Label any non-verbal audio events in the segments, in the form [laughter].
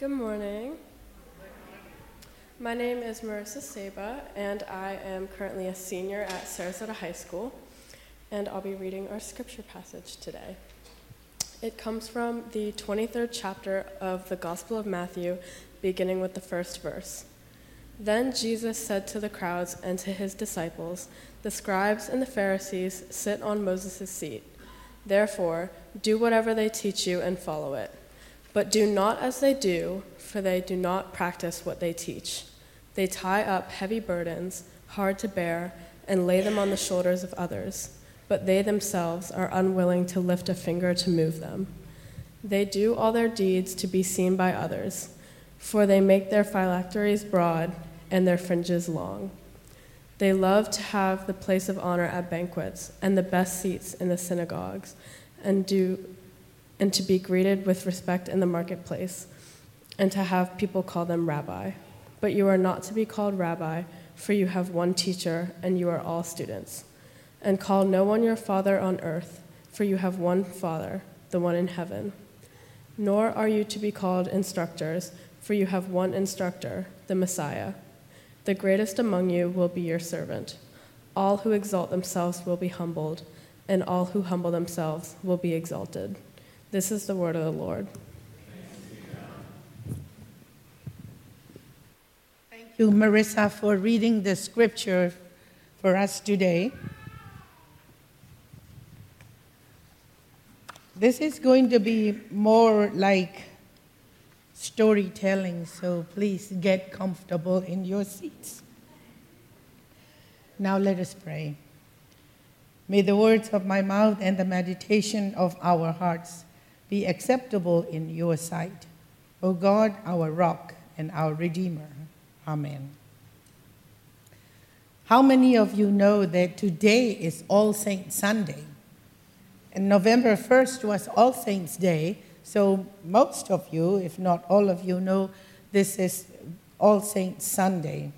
Good morning. My name is Marissa Saba, and I am currently a senior at Sarasota High School, and I'll be reading our scripture passage today. It comes from the 23rd chapter of the Gospel of Matthew, beginning with the first verse. Then Jesus said to the crowds and to his disciples, The scribes and the Pharisees sit on Moses' seat. Therefore, do whatever they teach you and follow it. But do not as they do, for they do not practice what they teach. They tie up heavy burdens, hard to bear, and lay them on the shoulders of others, but they themselves are unwilling to lift a finger to move them. They do all their deeds to be seen by others, for they make their phylacteries broad and their fringes long. They love to have the place of honor at banquets and the best seats in the synagogues, and do and to be greeted with respect in the marketplace, and to have people call them rabbi. But you are not to be called rabbi, for you have one teacher, and you are all students. And call no one your father on earth, for you have one Father, the one in heaven. Nor are you to be called instructors, for you have one instructor, the Messiah. The greatest among you will be your servant. All who exalt themselves will be humbled, and all who humble themselves will be exalted. This is the word of the Lord. Thank you, Marissa, for reading the scripture for us today. This is going to be more like storytelling, so please get comfortable in your seats. Now let us pray. May the words of my mouth and the meditation of our hearts be acceptable in your sight. O God, our rock and our redeemer. Amen. How many of you know that today is All Saints Sunday? And November 1st was All Saints Day, so most of you, if not all of you, know this is All Saints Sunday.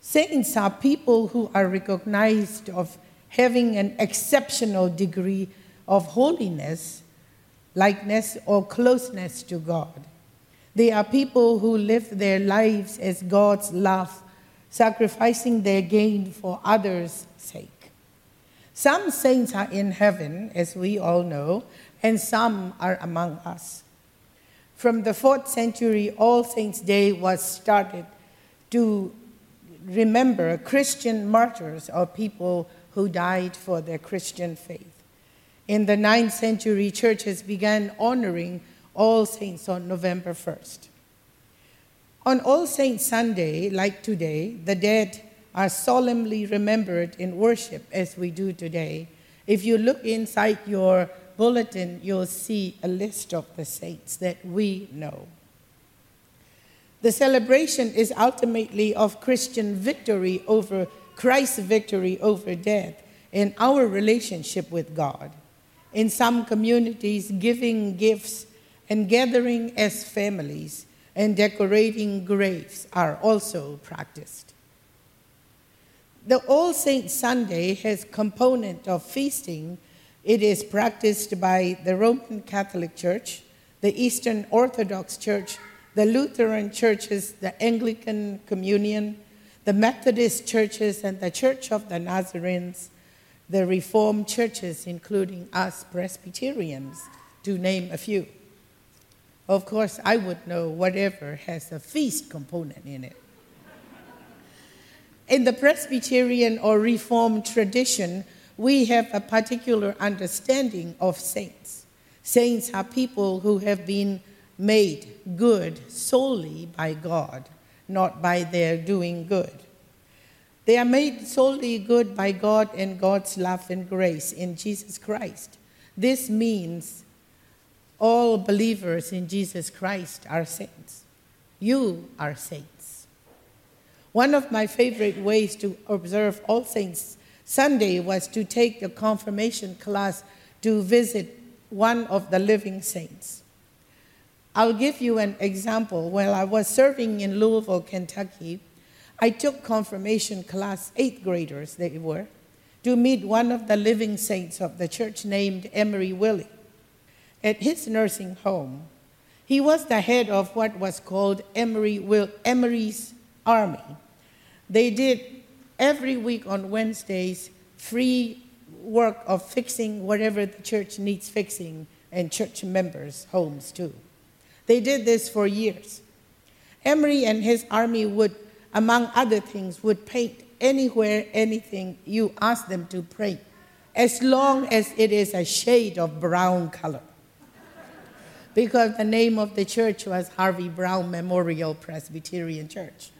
Saints are people who are recognized of having an exceptional degree of holiness likeness, or closeness to God. They are people who live their lives as God's love, sacrificing their gain for others' sake. Some saints are in heaven, as we all know, and some are among us. From the fourth century, All Saints' Day was started to remember Christian martyrs or people who died for their Christian faith. In the ninth century, churches began honoring All Saints on November 1st. On All Saints Sunday, like today, the dead are solemnly remembered in worship as we do today. If you look inside your bulletin, you'll see a list of the saints that we know. The celebration is ultimately of Christian victory over Christ's victory over death in our relationship with God in some communities, giving gifts and gathering as families and decorating graves are also practiced. The All Saints Sunday has component of feasting. It is practiced by the Roman Catholic Church, the Eastern Orthodox Church, the Lutheran churches, the Anglican Communion, the Methodist churches, and the Church of the Nazarenes, the Reformed churches, including us Presbyterians, to name a few. Of course, I would know whatever has a feast component in it. In the Presbyterian or Reformed tradition, we have a particular understanding of saints. Saints are people who have been made good solely by God, not by their doing good. They are made solely good by God and God's love and grace in Jesus Christ. This means all believers in Jesus Christ are saints. You are saints. One of my favorite ways to observe All Saints Sunday was to take the confirmation class to visit one of the living saints. I'll give you an example. While I was serving in Louisville, Kentucky, I took confirmation class, eighth graders they were, to meet one of the living saints of the church named Emery Willie. At his nursing home, He was the head of what was called Emery Will, Emery's Army. They did every week on Wednesdays free work of fixing whatever the church needs fixing and church members' homes too. They did this for years. Emery and his army would, among other things, would paint anywhere, anything you ask them to paint, as long as it is a shade of brown color. Because the name of the church was Harvey Browne Memorial Presbyterian Church.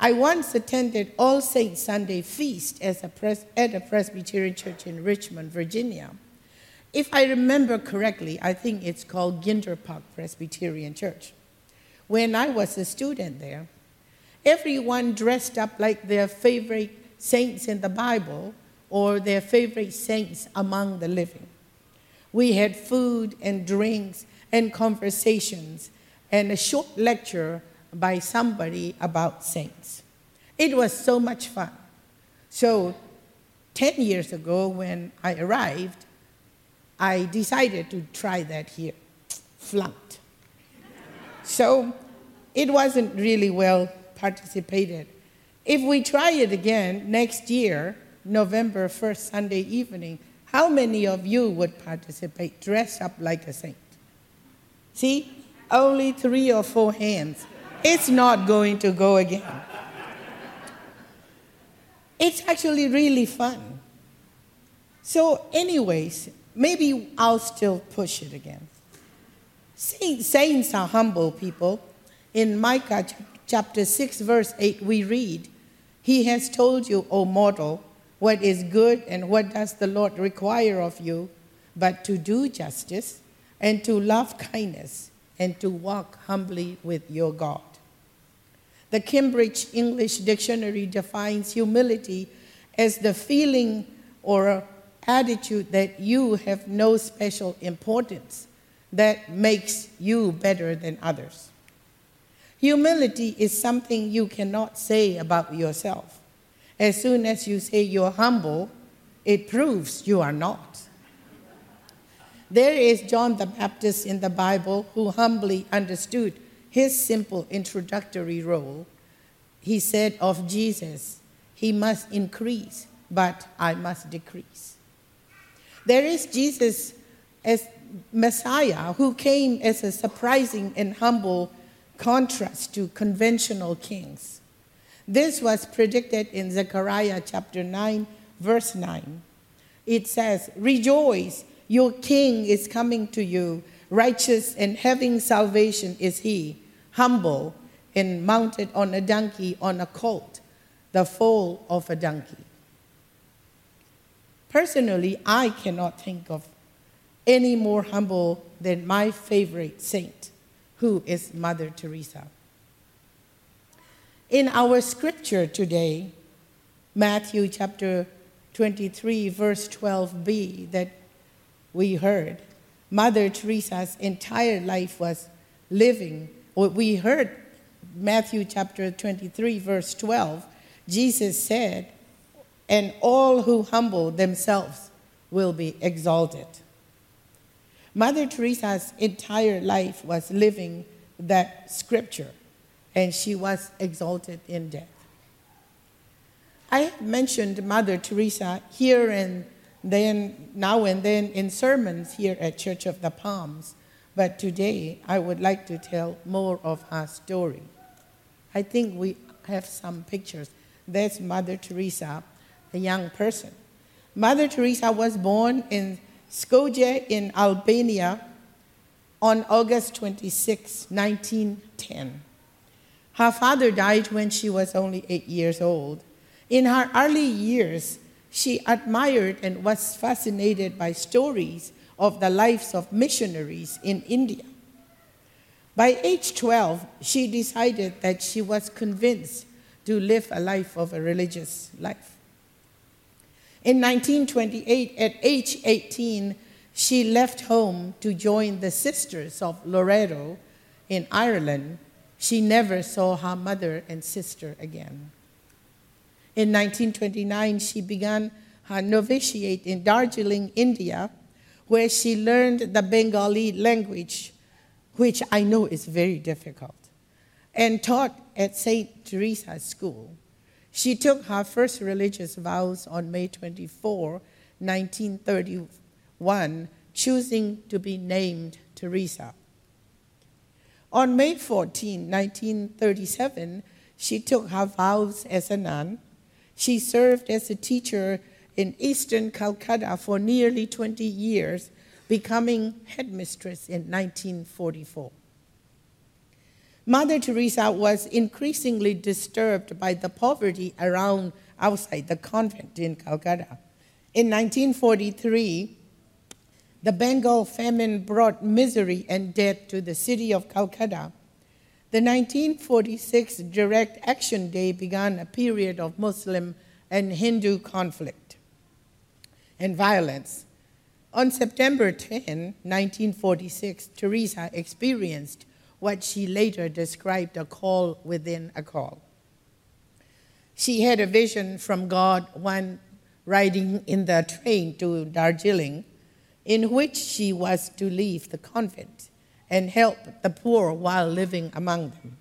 I once attended All Saints Sunday feast as a pres- at a Presbyterian church in Richmond, Virginia. If I remember correctly, I think it's called Ginter Park Presbyterian Church. When I was a student there, everyone dressed up like their favorite saints in the Bible or their favorite saints among the living. We had food and drinks and conversations and a short lecture by somebody about saints. It was so much fun. So, 10 years ago, when I arrived, I decided to try that here. Flunked. so it wasn't really well participated. If we try it again next year, November 1st, Sunday evening, how many of you would participate dressed up like a saint? See, only three or four hands. It's not going to go again. It's actually really fun. So, anyways, maybe I'll still push it again. Saints are humble people. In Micah chapter 6, verse 8, we read, He has told you, O mortal, what is good and what does the Lord require of you, but to do justice and to love kindness and to walk humbly with your God. The Cambridge English Dictionary defines humility as the feeling or attitude that you have no special importance that makes you better than others. Humility is something you cannot say about yourself. As soon as you say you're humble, it proves you are not. There is John the Baptist in the Bible who humbly understood his simple introductory role. He said of Jesus, He must increase, but I must decrease. There is Jesus as Messiah who came as a surprising and humble contrast to conventional kings. This was predicted in Zechariah chapter 9, verse 9. It says, Rejoice, your king is coming to you. Righteous and having salvation is he, humble and mounted on a donkey, on a colt, the foal of a donkey. Personally, I cannot think of any more humble than my favorite saint, who is Mother Teresa. In our scripture today, Matthew chapter 23, verse 12b, that we heard, Mother Teresa's entire life was living, we heard Matthew chapter 23, verse 12, Jesus said, and all who humble themselves will be exalted. Mother Teresa's entire life was living that scripture, and she was exalted in death. I have mentioned Mother Teresa here and then, now and then, in sermons here at Church of the Palms, but today I would like to tell more of her story. I think we have some pictures. There's Mother Teresa a young person. Mother Teresa was born in Skopje in Albania on August 26, 1910. Her father died when she was only eight years old. In her early years, she admired and was fascinated by stories of the lives of missionaries in India. By age 12, she decided that she was convinced to live a life of a religious life. In 1928, at age 18, she left home to join the Sisters of Loreto in Ireland. She never saw her mother and sister again. In 1929, she began her novitiate in Darjeeling, India, where she learned the Bengali language which I know is very difficult, and taught at St. Teresa's School. She took her first religious vows on May 24, 1931, choosing to be named Teresa. On May 14, 1937, she took her vows as a nun. She served as a teacher in eastern Calcutta for nearly 20 years, becoming headmistress in 1944. Mother Teresa was increasingly disturbed by the poverty around outside the convent in Calcutta. In 1943, the Bengal famine brought misery and death to the city of Calcutta. The 1946 Direct Action Day began a period of Muslim and Hindu conflict and violence. On September 10, 1946, Teresa experienced what she later described a call within a call. She had a vision from God when riding in the train to Darjeeling, in which she was to leave the convent and help the poor while living among them.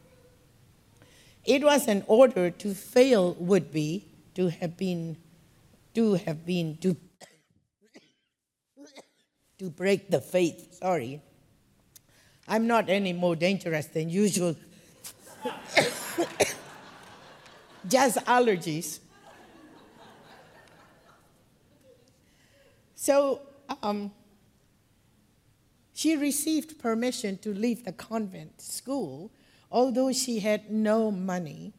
It was an order to fail would be to have been to have been to [coughs] to break the faith. Sorry. I'm not any more dangerous than usual. [coughs] Just allergies. So um, she received permission to leave the convent school, although she had no money.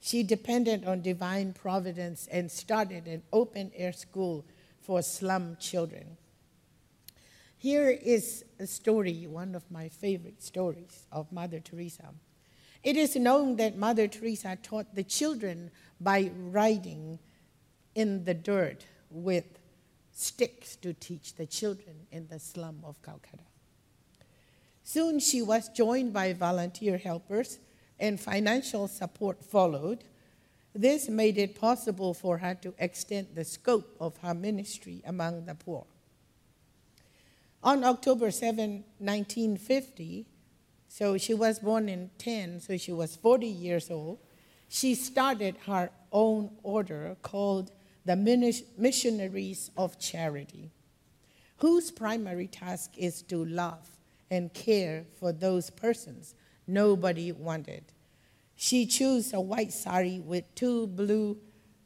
She depended on divine providence and started an open air school for slum children. Here is a story, one of my favorite stories of Mother Teresa. It is known that Mother Teresa taught the children by writing in the dirt with sticks to teach the children in the slum of Calcutta. Soon she was joined by volunteer helpers, and financial support followed. This made it possible for her to extend the scope of her ministry among the poor. On October 7, 1950, so she was born in 10, so she was 40 years old, she started her own order called the Missionaries of Charity, whose primary task is to love and care for those persons nobody wanted. She chose a white sari with two blue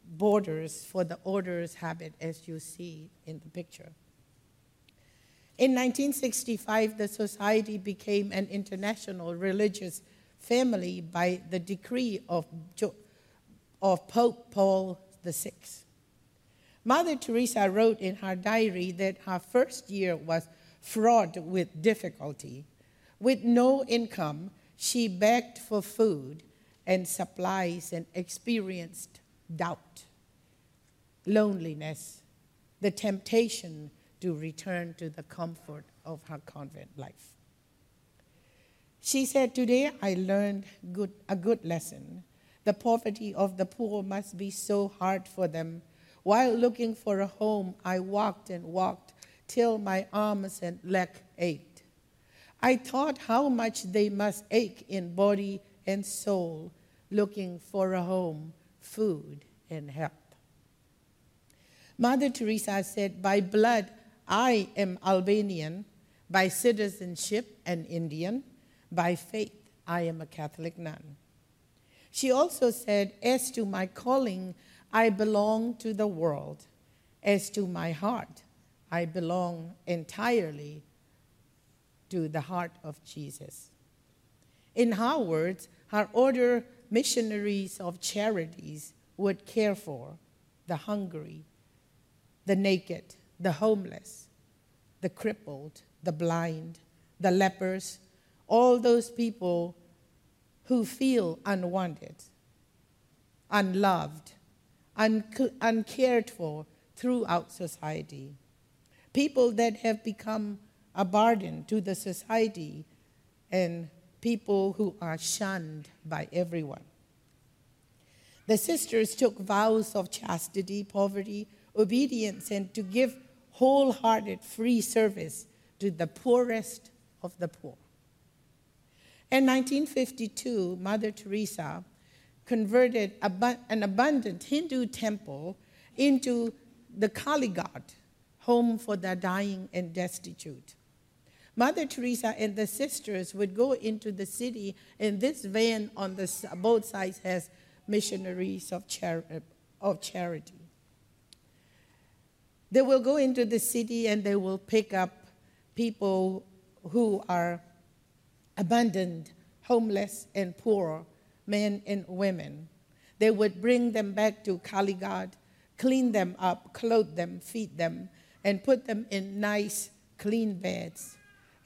borders for the order's habit, as you see in the picture. In 1965, the society became an international religious family by the decree of, of Pope Paul VI. Mother Teresa wrote in her diary that her first year was fraught with difficulty. With no income, she begged for food and supplies and experienced doubt, loneliness, the temptation to return to the comfort of her convent life. She said, Today I learned good, a good lesson. The poverty of the poor must be so hard for them. While looking for a home, I walked and walked till my arms and leg ached. I thought how much they must ache in body and soul, looking for a home, food, and help. Mother Teresa said, By blood, I am Albanian, by citizenship, and Indian, by faith, I am a Catholic nun. She also said, As to my calling, I belong to the world. As to my heart, I belong entirely to the heart of Jesus. In her words, her order missionaries of charities would care for the hungry, the naked, the homeless, the crippled, the blind, the lepers, all those people who feel unwanted, unloved, uncared for throughout society. People that have become a burden to the society and people who are shunned by everyone. The sisters took vows of chastity, poverty, obedience, and to give wholehearted free service to the poorest of the poor. In 1952, Mother Teresa converted an abundant Hindu temple into the Kali Ghat, home for the dying and destitute. Mother Teresa and the sisters would go into the city, and this van on the, both sides has missionaries of, char- of charity. They will go into the city and they will pick up people who are abandoned, homeless, and poor, men and women. They would bring them back to Kali Ghat, clean them up, clothe them, feed them, and put them in nice, clean beds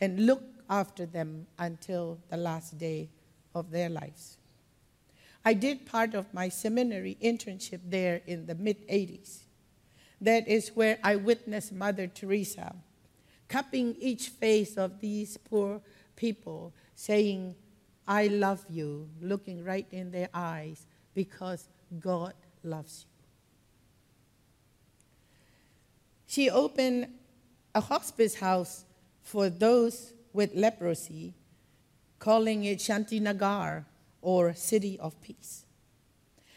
and look after them until the last day of their lives. I did part of my seminary internship there in the mid 80s. That is where I witnessed Mother Teresa cupping each face of these poor people, saying, I love you, looking right in their eyes because God loves you. She opened a hospice house for those with leprosy, calling it Shantinagar or City of Peace.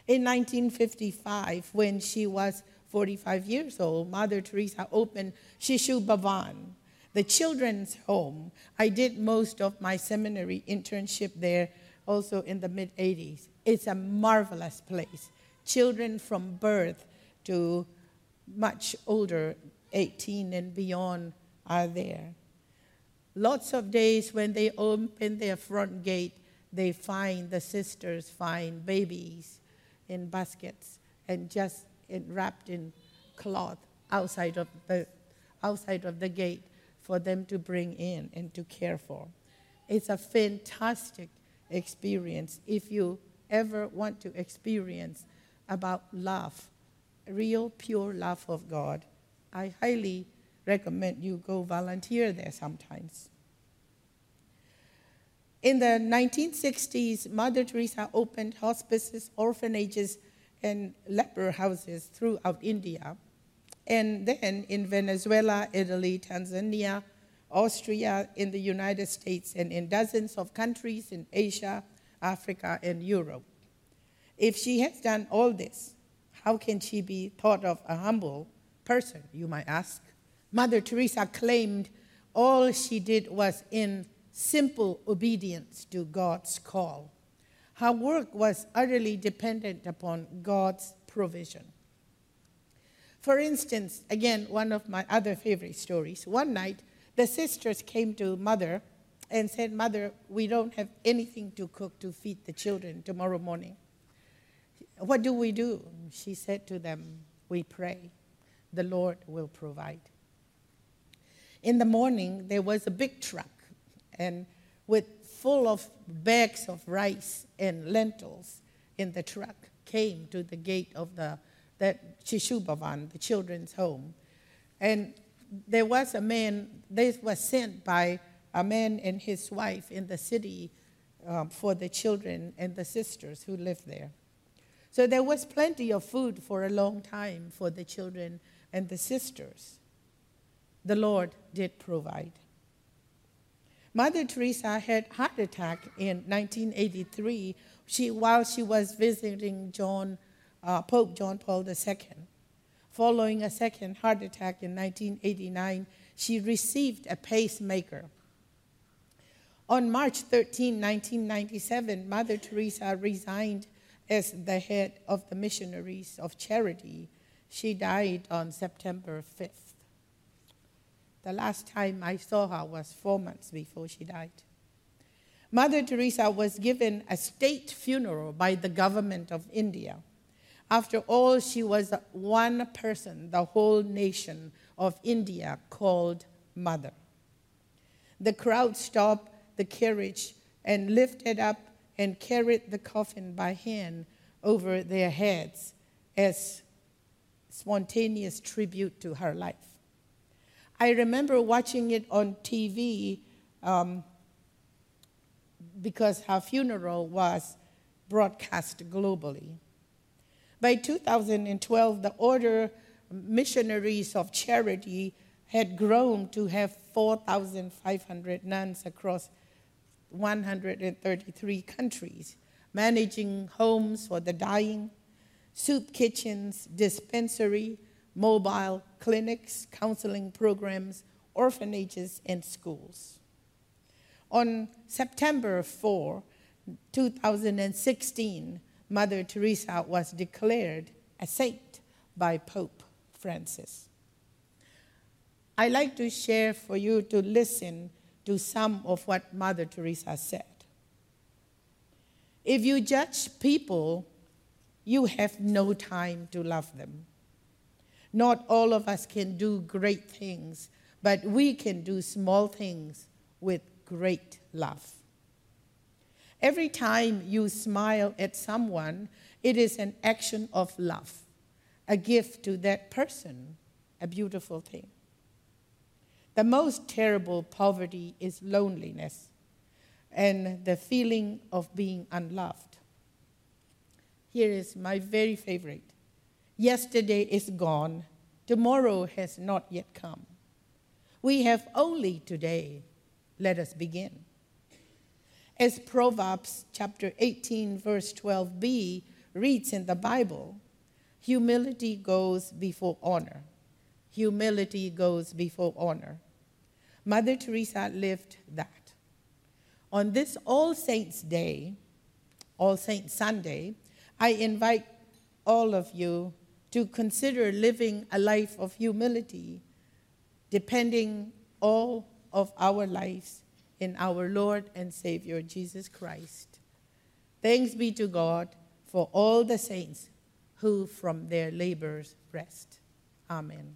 In 1955, when she was 45 years old, Mother Teresa opened Shishu Bhavan, the children's home. I did most of my seminary internship there also in the mid 80s. It's a marvelous place. Children from birth to much older, 18 and beyond, are there. Lots of days when they open their front gate, they find the sisters find babies in baskets and just in, wrapped in cloth outside of the outside of the gate for them to bring in and to care for. It's a fantastic experience if you ever want to experience about love, real pure love of God. I highly recommend you go volunteer there sometimes. In the 1960s, Mother Teresa opened hospices, orphanages, and leper houses throughout India. And then in Venezuela, Italy, Tanzania, Austria, in the United States, and in dozens of countries in Asia, Africa, and Europe. If she has done all this, how can she be thought of a humble person, you might ask? Mother Teresa claimed all she did was in simple obedience to God's call. Her work was utterly dependent upon God's provision. For instance, again, one of my other favorite stories. One night, the sisters came to Mother and said, Mother, we don't have anything to cook to feed the children tomorrow morning. What do we do? She said to them, We pray. The Lord will provide. In the morning, there was a big truck and with full of bags of rice and lentils in the truck came to the gate of the that Shishu Bhavan, the children's home. And there was a man, this was sent by a man and his wife in the city um, for the children and the sisters who lived there. So there was plenty of food for a long time for the children and the sisters. The Lord did provide. Mother Teresa had heart attack in 1983 she, while she was visiting John, uh, Pope John Paul II. Following a second heart attack in 1989, she received a pacemaker. On March 13, 1997, Mother Teresa resigned as the head of the Missionaries of Charity. She died on September 5th. The last time I saw her was four months before she died. Mother Teresa was given a state funeral by the government of India. After all, she was one person the whole nation of India called Mother. The crowd stopped the carriage and lifted up and carried the coffin by hand over their heads as spontaneous tribute to her life. I remember watching it on TV um, because her funeral was broadcast globally. By 2012, the Order Missionaries of Charity had grown to have 4,500 nuns across 133 countries, managing homes for the dying, soup kitchens, dispensary, mobile clinics, counseling programs, orphanages, and schools. On September 4, 2016, Mother Teresa was declared a saint by Pope Francis. I like to share for you to listen to some of what Mother Teresa said. If you judge people, you have no time to love them. Not all of us can do great things, but we can do small things with great love. Every time you smile at someone, it is an action of love, a gift to that person, a beautiful thing. The most terrible poverty is loneliness and the feeling of being unloved. Here is my very favorite Yesterday is gone, tomorrow has not yet come. We have only today. Let us begin. As Proverbs chapter 18, verse 12b reads in the Bible, humility goes before honor. Humility goes before honor. Mother Teresa lived that. On this All Saints' Day, All Saints Sunday, I invite all of you to consider living a life of humility, depending all of our lives in our Lord and Savior Jesus Christ. Thanks be to God for all the saints who from their labors rest. Amen.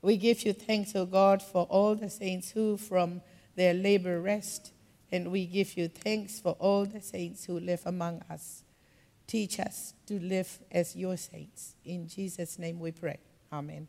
We give you thanks, O God, for all the saints who from their labor rest, and we give you thanks for all the saints who live among us. Teach us to live as your saints. In Jesus' name we pray. Amen.